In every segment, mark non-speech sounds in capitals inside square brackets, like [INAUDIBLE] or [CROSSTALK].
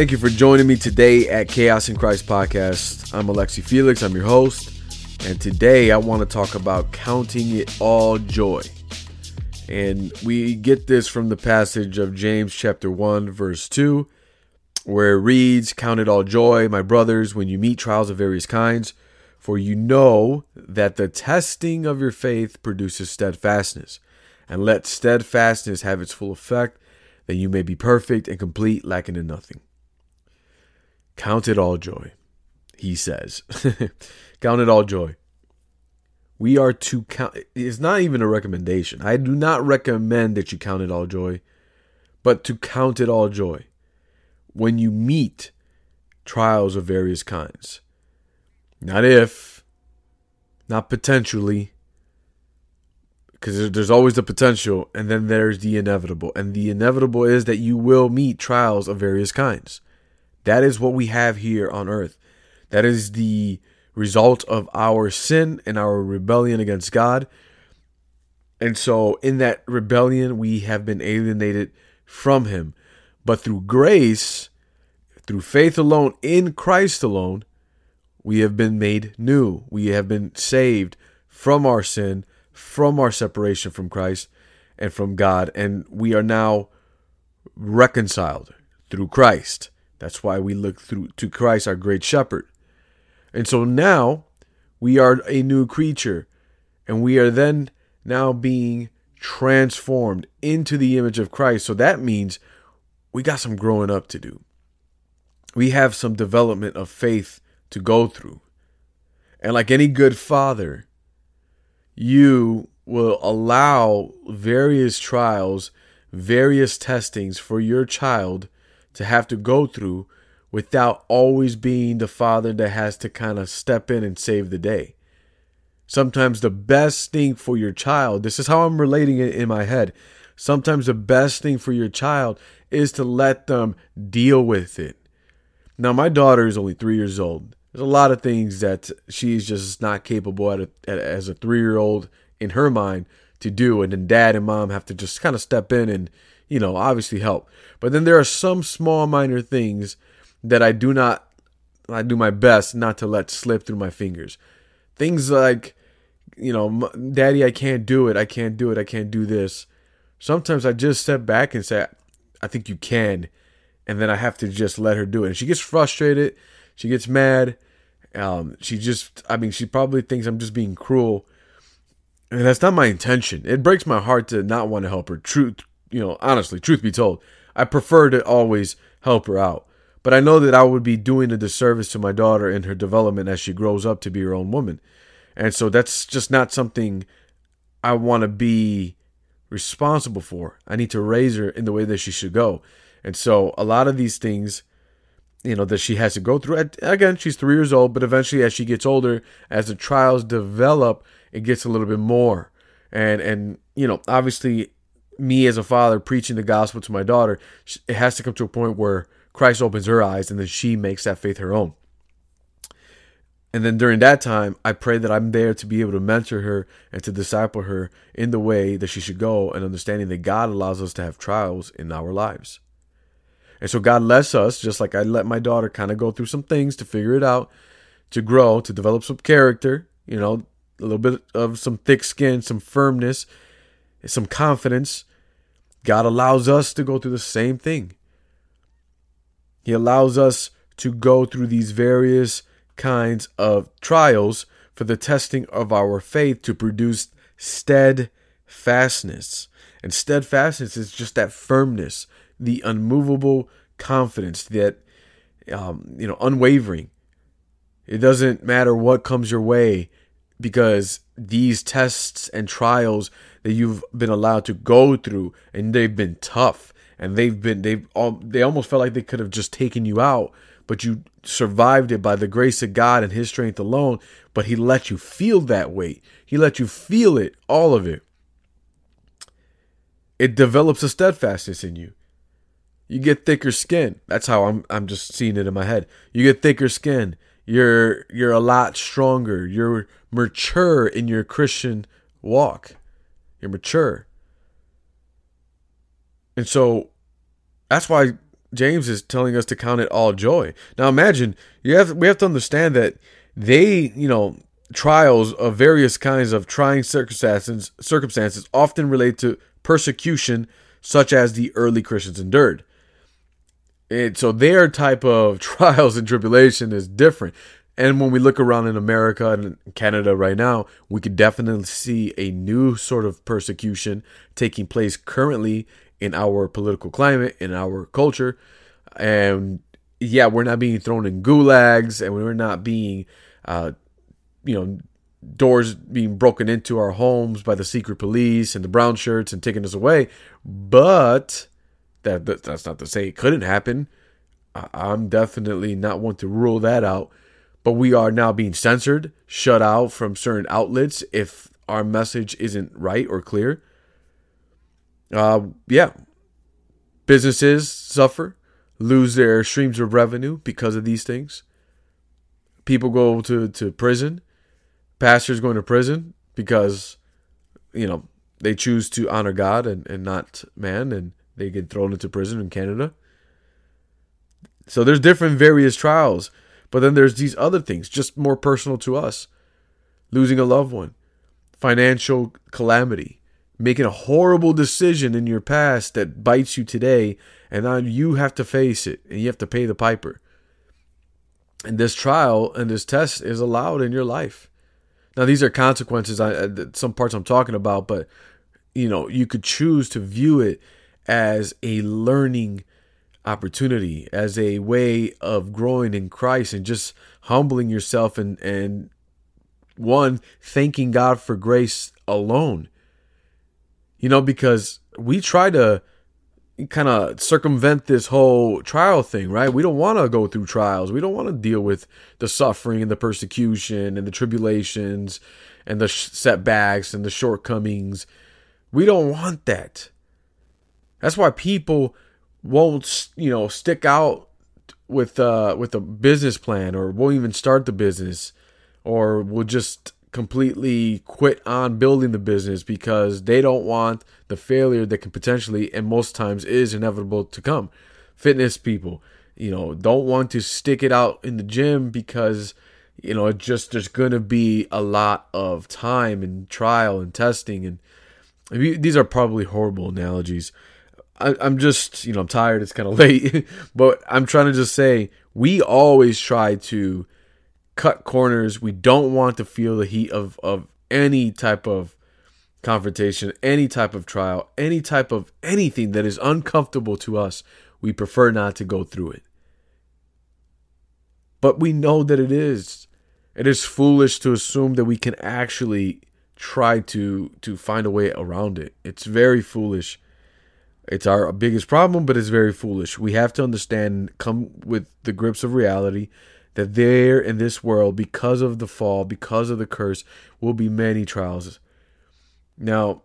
Thank you for joining me today at Chaos and Christ podcast. I'm Alexsy Felix, I'm your host, and today I want to talk about counting it all joy. And we get this from the passage of James chapter 1 verse 2 where it reads, Count it all joy, my brothers, when you meet trials of various kinds, for you know that the testing of your faith produces steadfastness. And let steadfastness have its full effect, that you may be perfect and complete, lacking in nothing. Count it all joy, he says. [LAUGHS] count it all joy. We are to count, it's not even a recommendation. I do not recommend that you count it all joy, but to count it all joy when you meet trials of various kinds. Not if, not potentially, because there's always the potential, and then there's the inevitable. And the inevitable is that you will meet trials of various kinds. That is what we have here on earth. That is the result of our sin and our rebellion against God. And so, in that rebellion, we have been alienated from Him. But through grace, through faith alone, in Christ alone, we have been made new. We have been saved from our sin, from our separation from Christ and from God. And we are now reconciled through Christ. That's why we look through to Christ, our great shepherd. And so now we are a new creature, and we are then now being transformed into the image of Christ. So that means we got some growing up to do. We have some development of faith to go through. And like any good father, you will allow various trials, various testings for your child to have to go through without always being the father that has to kind of step in and save the day. Sometimes the best thing for your child, this is how I'm relating it in my head. Sometimes the best thing for your child is to let them deal with it. Now, my daughter is only three years old. There's a lot of things that she's just not capable at a, as a three year old in her mind to do. And then dad and mom have to just kind of step in and you know, obviously help. But then there are some small minor things that I do not I do my best not to let slip through my fingers. Things like you know, daddy, I can't do it. I can't do it. I can't do this. Sometimes I just step back and say, I think you can. And then I have to just let her do it. And she gets frustrated. She gets mad. Um, she just, I mean, she probably thinks I'm just being cruel. And that's not my intention. It breaks my heart to not want to help her. Truth, you know, honestly, truth be told, I prefer to always help her out. But I know that I would be doing a disservice to my daughter in her development as she grows up to be her own woman. And so that's just not something I want to be responsible for. I need to raise her in the way that she should go. And so a lot of these things, you know, that she has to go through, again, she's three years old, but eventually as she gets older, as the trials develop, it gets a little bit more. And, and, you know, obviously me as a father preaching the gospel to my daughter, it has to come to a point where Christ opens her eyes and then she makes that faith her own. And then during that time, I pray that I'm there to be able to mentor her and to disciple her in the way that she should go and understanding that God allows us to have trials in our lives. And so God lets us, just like I let my daughter kind of go through some things to figure it out, to grow, to develop some character, you know, a little bit of some thick skin, some firmness, some confidence, God allows us to go through the same thing. He allows us to go through these various kinds of trials for the testing of our faith to produce steadfastness. And steadfastness is just that firmness, the unmovable confidence, that um, you know, unwavering. It doesn't matter what comes your way because these tests and trials that you've been allowed to go through and they've been tough and they've been they've all they almost felt like they could have just taken you out but you survived it by the grace of God and his strength alone but he let you feel that weight. He let you feel it all of it. It develops a steadfastness in you. You get thicker skin. That's how I'm I'm just seeing it in my head. You get thicker skin you're you're a lot stronger you're mature in your Christian walk you're mature. And so that's why James is telling us to count it all joy. Now imagine you have we have to understand that they, you know, trials of various kinds of trying circumstances circumstances often relate to persecution such as the early Christians endured. And so their type of [LAUGHS] trials and tribulation is different. And when we look around in America and Canada right now, we could definitely see a new sort of persecution taking place currently in our political climate, in our culture. And yeah, we're not being thrown in gulags and we're not being, uh, you know, doors being broken into our homes by the secret police and the brown shirts and taking us away. But that, that that's not to say it couldn't happen. I'm definitely not one to rule that out. But we are now being censored, shut out from certain outlets if our message isn't right or clear. Uh, yeah, businesses suffer, lose their streams of revenue because of these things. People go to, to prison pastors going to prison because, you know, they choose to honor God and, and not man, and they get thrown into prison in Canada. So there's different various trials, but then there's these other things, just more personal to us. Losing a loved one, financial calamity, making a horrible decision in your past that bites you today, and now you have to face it and you have to pay the piper. And this trial and this test is allowed in your life. Now these are consequences. I uh, some parts I'm talking about, but you know you could choose to view it as a learning opportunity, as a way of growing in Christ and just humbling yourself and and one thanking God for grace alone. You know, because we try to kind of circumvent this whole trial thing, right? We don't want to go through trials. We don't want to deal with the suffering and the persecution and the tribulations and the setbacks and the shortcomings. We don't want that. That's why people won't, you know, stick out with uh with a business plan or won't even start the business or will just completely quit on building the business because they don't want the failure that can potentially and most times is inevitable to come. Fitness people, you know, don't want to stick it out in the gym because you know, it just there's going to be a lot of time and trial and testing and these are probably horrible analogies. I, I'm just, you know, I'm tired. It's kind of [LAUGHS] late, but I'm trying to just say we always try to cut corners. We don't want to feel the heat of, of any type of confrontation, any type of trial, any type of anything that is uncomfortable to us. We prefer not to go through it. But we know that it is. It is foolish to assume that we can actually try to to find a way around it. It's very foolish. It's our biggest problem, but it's very foolish. We have to understand, come with the grips of reality that there in this world, because of the fall, because of the curse, will be many trials. Now,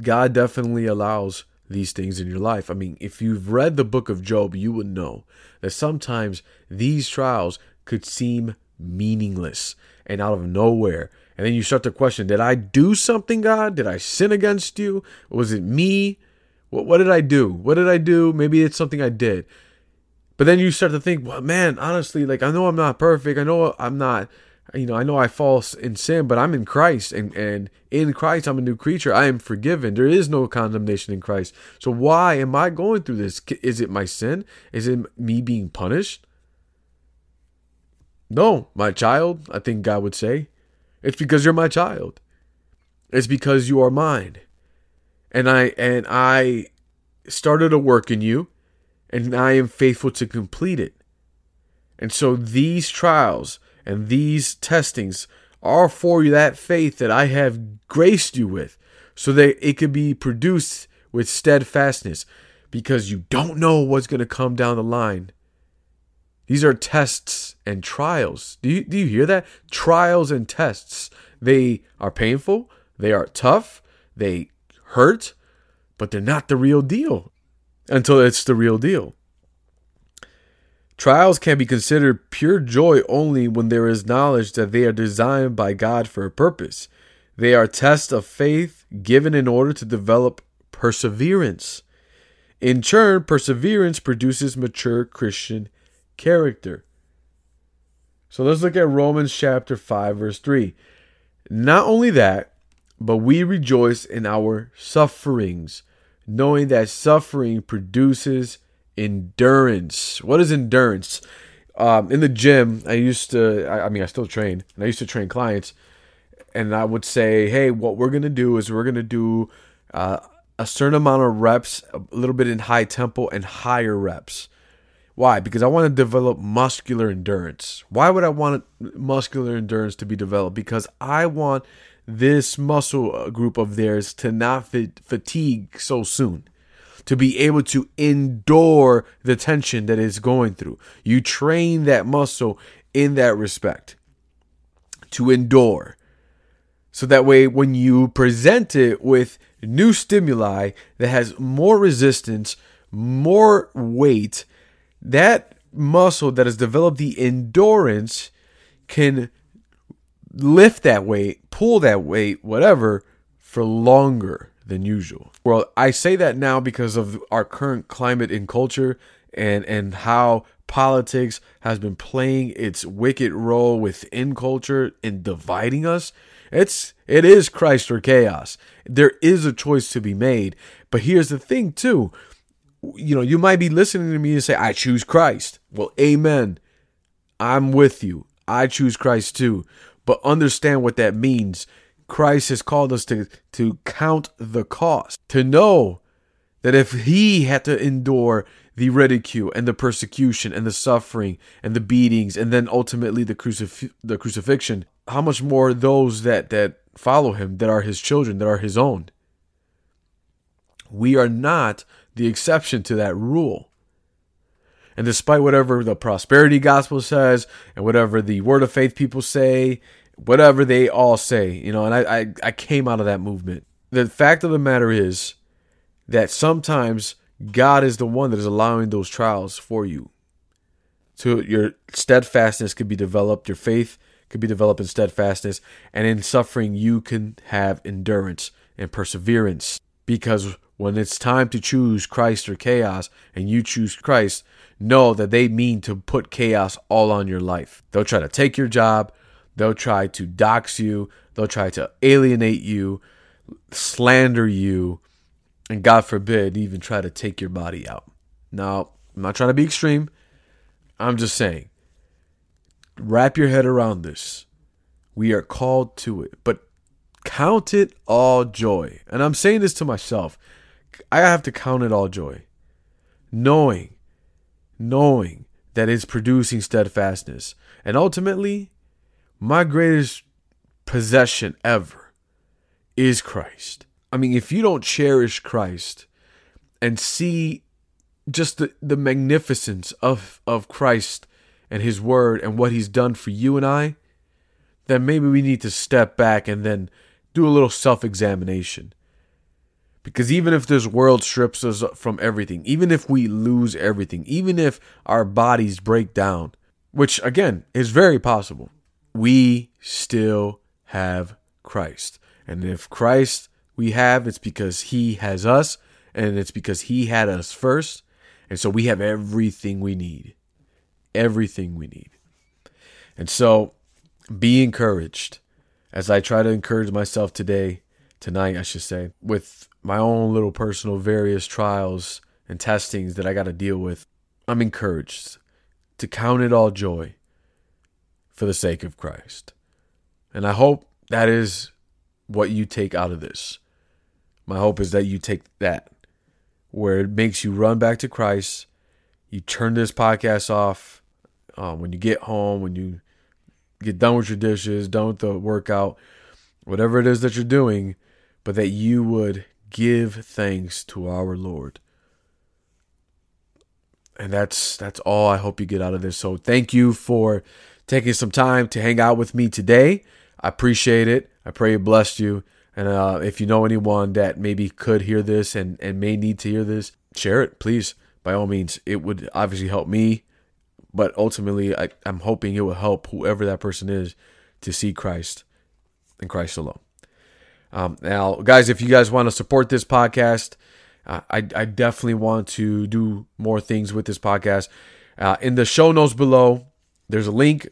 God definitely allows these things in your life. I mean, if you've read the book of Job, you would know that sometimes these trials could seem meaningless and out of nowhere. And then you start to question Did I do something, God? Did I sin against you? Was it me? What, what did I do? What did I do? Maybe it's something I did. But then you start to think, well, man, honestly, like I know I'm not perfect. I know I'm not, you know, I know I fall in sin, but I'm in Christ, and and in Christ I'm a new creature. I am forgiven. There is no condemnation in Christ. So why am I going through this? Is it my sin? Is it me being punished? No, my child. I think God would say, it's because you're my child. It's because you are mine, and I and I started a work in you and I am faithful to complete it. And so these trials and these testings are for that faith that I have graced you with, so that it can be produced with steadfastness, because you don't know what's going to come down the line. These are tests and trials. Do you, do you hear that? Trials and tests. They are painful, they are tough, they hurt, but they're not the real deal until it's the real deal. Trials can be considered pure joy only when there is knowledge that they are designed by God for a purpose. They are tests of faith given in order to develop perseverance. In turn, perseverance produces mature Christian character. So let's look at Romans chapter 5, verse 3. Not only that, but we rejoice in our sufferings, knowing that suffering produces endurance. What is endurance? Um, in the gym, I used to, I, I mean, I still train, and I used to train clients, and I would say, hey, what we're going to do is we're going to do uh, a certain amount of reps, a little bit in high tempo and higher reps. Why? Because I want to develop muscular endurance. Why would I want muscular endurance to be developed? Because I want this muscle uh, group of theirs to not fatigue so soon, to be able to endure the tension that it's going through. You train that muscle in that respect to endure. So that way, when you present it with new stimuli that has more resistance, more weight, that muscle that has developed the endurance can lift that weight, pull that weight, whatever, for longer than usual. Well, I say that now because of our current climate in culture and and how politics has been playing its wicked role within culture in dividing us it's it is Christ or chaos. There is a choice to be made. But here's the thing too. You know, you might be listening to me and say, I choose Christ. Well, amen. I'm with you. I choose Christ too. But understand what that means. Christ has called us to, to count the cost, to know that if he had to endure the ridicule and the persecution and the suffering and the beatings and then ultimately the, crucif- the crucifixion, how much more those that that follow him that are his children that are his own we are not the exception to that rule and despite whatever the prosperity gospel says and whatever the word of faith people say whatever they all say you know and i i, I came out of that movement the fact of the matter is that sometimes god is the one that is allowing those trials for you so your steadfastness could be developed your faith could be developed in steadfastness, and in suffering, you can have endurance and perseverance. Because when it's time to choose Christ or chaos, and you choose Christ, know that they mean to put chaos all on your life. They'll try to take your job, they'll try to dox you, they'll try to alienate you, slander you, and God forbid, even try to take your body out. Now, I'm not trying to be extreme. I'm just saying wrap your head around this. We are called to it, but count it all joy. And I'm saying this to myself. I have to count it all joy. Knowing, knowing that it's producing steadfastness. And ultimately, my greatest possession ever is Christ. I mean, if you don't cherish Christ and see just the, the magnificence of, of Christ and his word and what he's done for you and I, then maybe we need to step back and then do a little self examination. Because even if this world strips us from everything, even if we lose everything, even if our bodies break down, which again is very possible, we still have Christ. And if Christ we have, it's because he has us and it's because he had us first. And so we have everything we need everything we need. And so be encouraged as I try to encourage myself today, tonight, I should say, with my own little personal various trials and testings that I got to deal with. I'm encouraged to count it all joy for the sake of Christ. And I hope that is what you take out of this. My hope is that you take that, where it makes you run back to Christ. You turn this podcast off um, when you get home, when you get done with your dishes, done with the workout, whatever it is that you're doing, but that you would give thanks to our Lord. And that's that's all I hope you get out of this. So thank you for taking some time to hang out with me today. I appreciate it. I pray it blessed you. And uh, if you know anyone that maybe could hear this and, and may need to hear this, share it, please. By all means, it would obviously help me but ultimately I, i'm hoping it will help whoever that person is to see christ and christ alone um, now guys if you guys want to support this podcast uh, I, I definitely want to do more things with this podcast. Uh, in the show notes below, there's a link.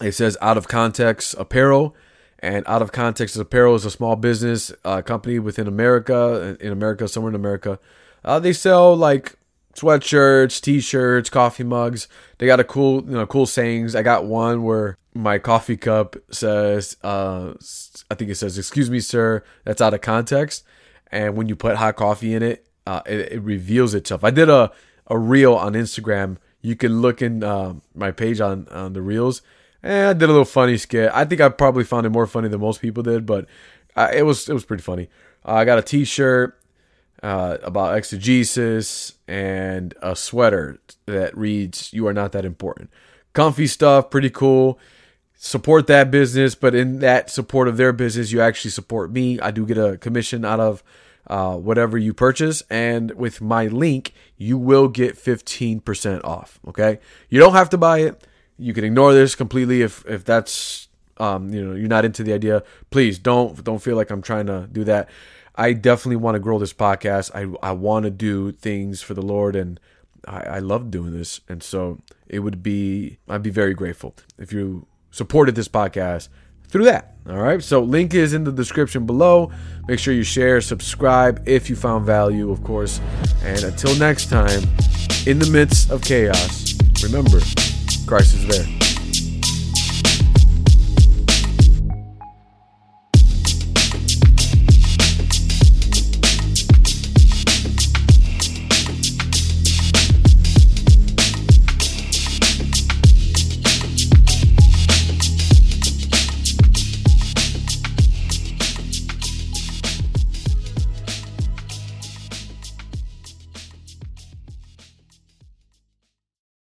It says Out of Context Apparel. And Out of Context Apparel is a small business uh, company within America, in America, somewhere in America. Uh, they sell like sweatshirts, t-shirts, coffee mugs. They got a cool, you know, cool sayings. I got one where my coffee cup says, uh, I think it says, "Excuse me, sir." That's out of context, and when you put hot coffee in it, uh, it, it, reveals itself. I did a a reel on Instagram. You can look in uh, my page on on the reels. And I did a little funny skit. I think I probably found it more funny than most people did, but uh, it was it was pretty funny. Uh, I got a T-shirt uh, about exegesis and a sweater that reads "You are not that important." Comfy stuff, pretty cool. Support that business, but in that support of their business, you actually support me. I do get a commission out of uh, whatever you purchase, and with my link, you will get fifteen percent off. Okay, you don't have to buy it. You can ignore this completely if if that's um, you know you're not into the idea. Please don't don't feel like I'm trying to do that. I definitely want to grow this podcast. I I want to do things for the Lord, and I, I love doing this. And so it would be I'd be very grateful if you supported this podcast through that. All right. So link is in the description below. Make sure you share, subscribe if you found value, of course. And until next time, in the midst of chaos, remember, Christ is there.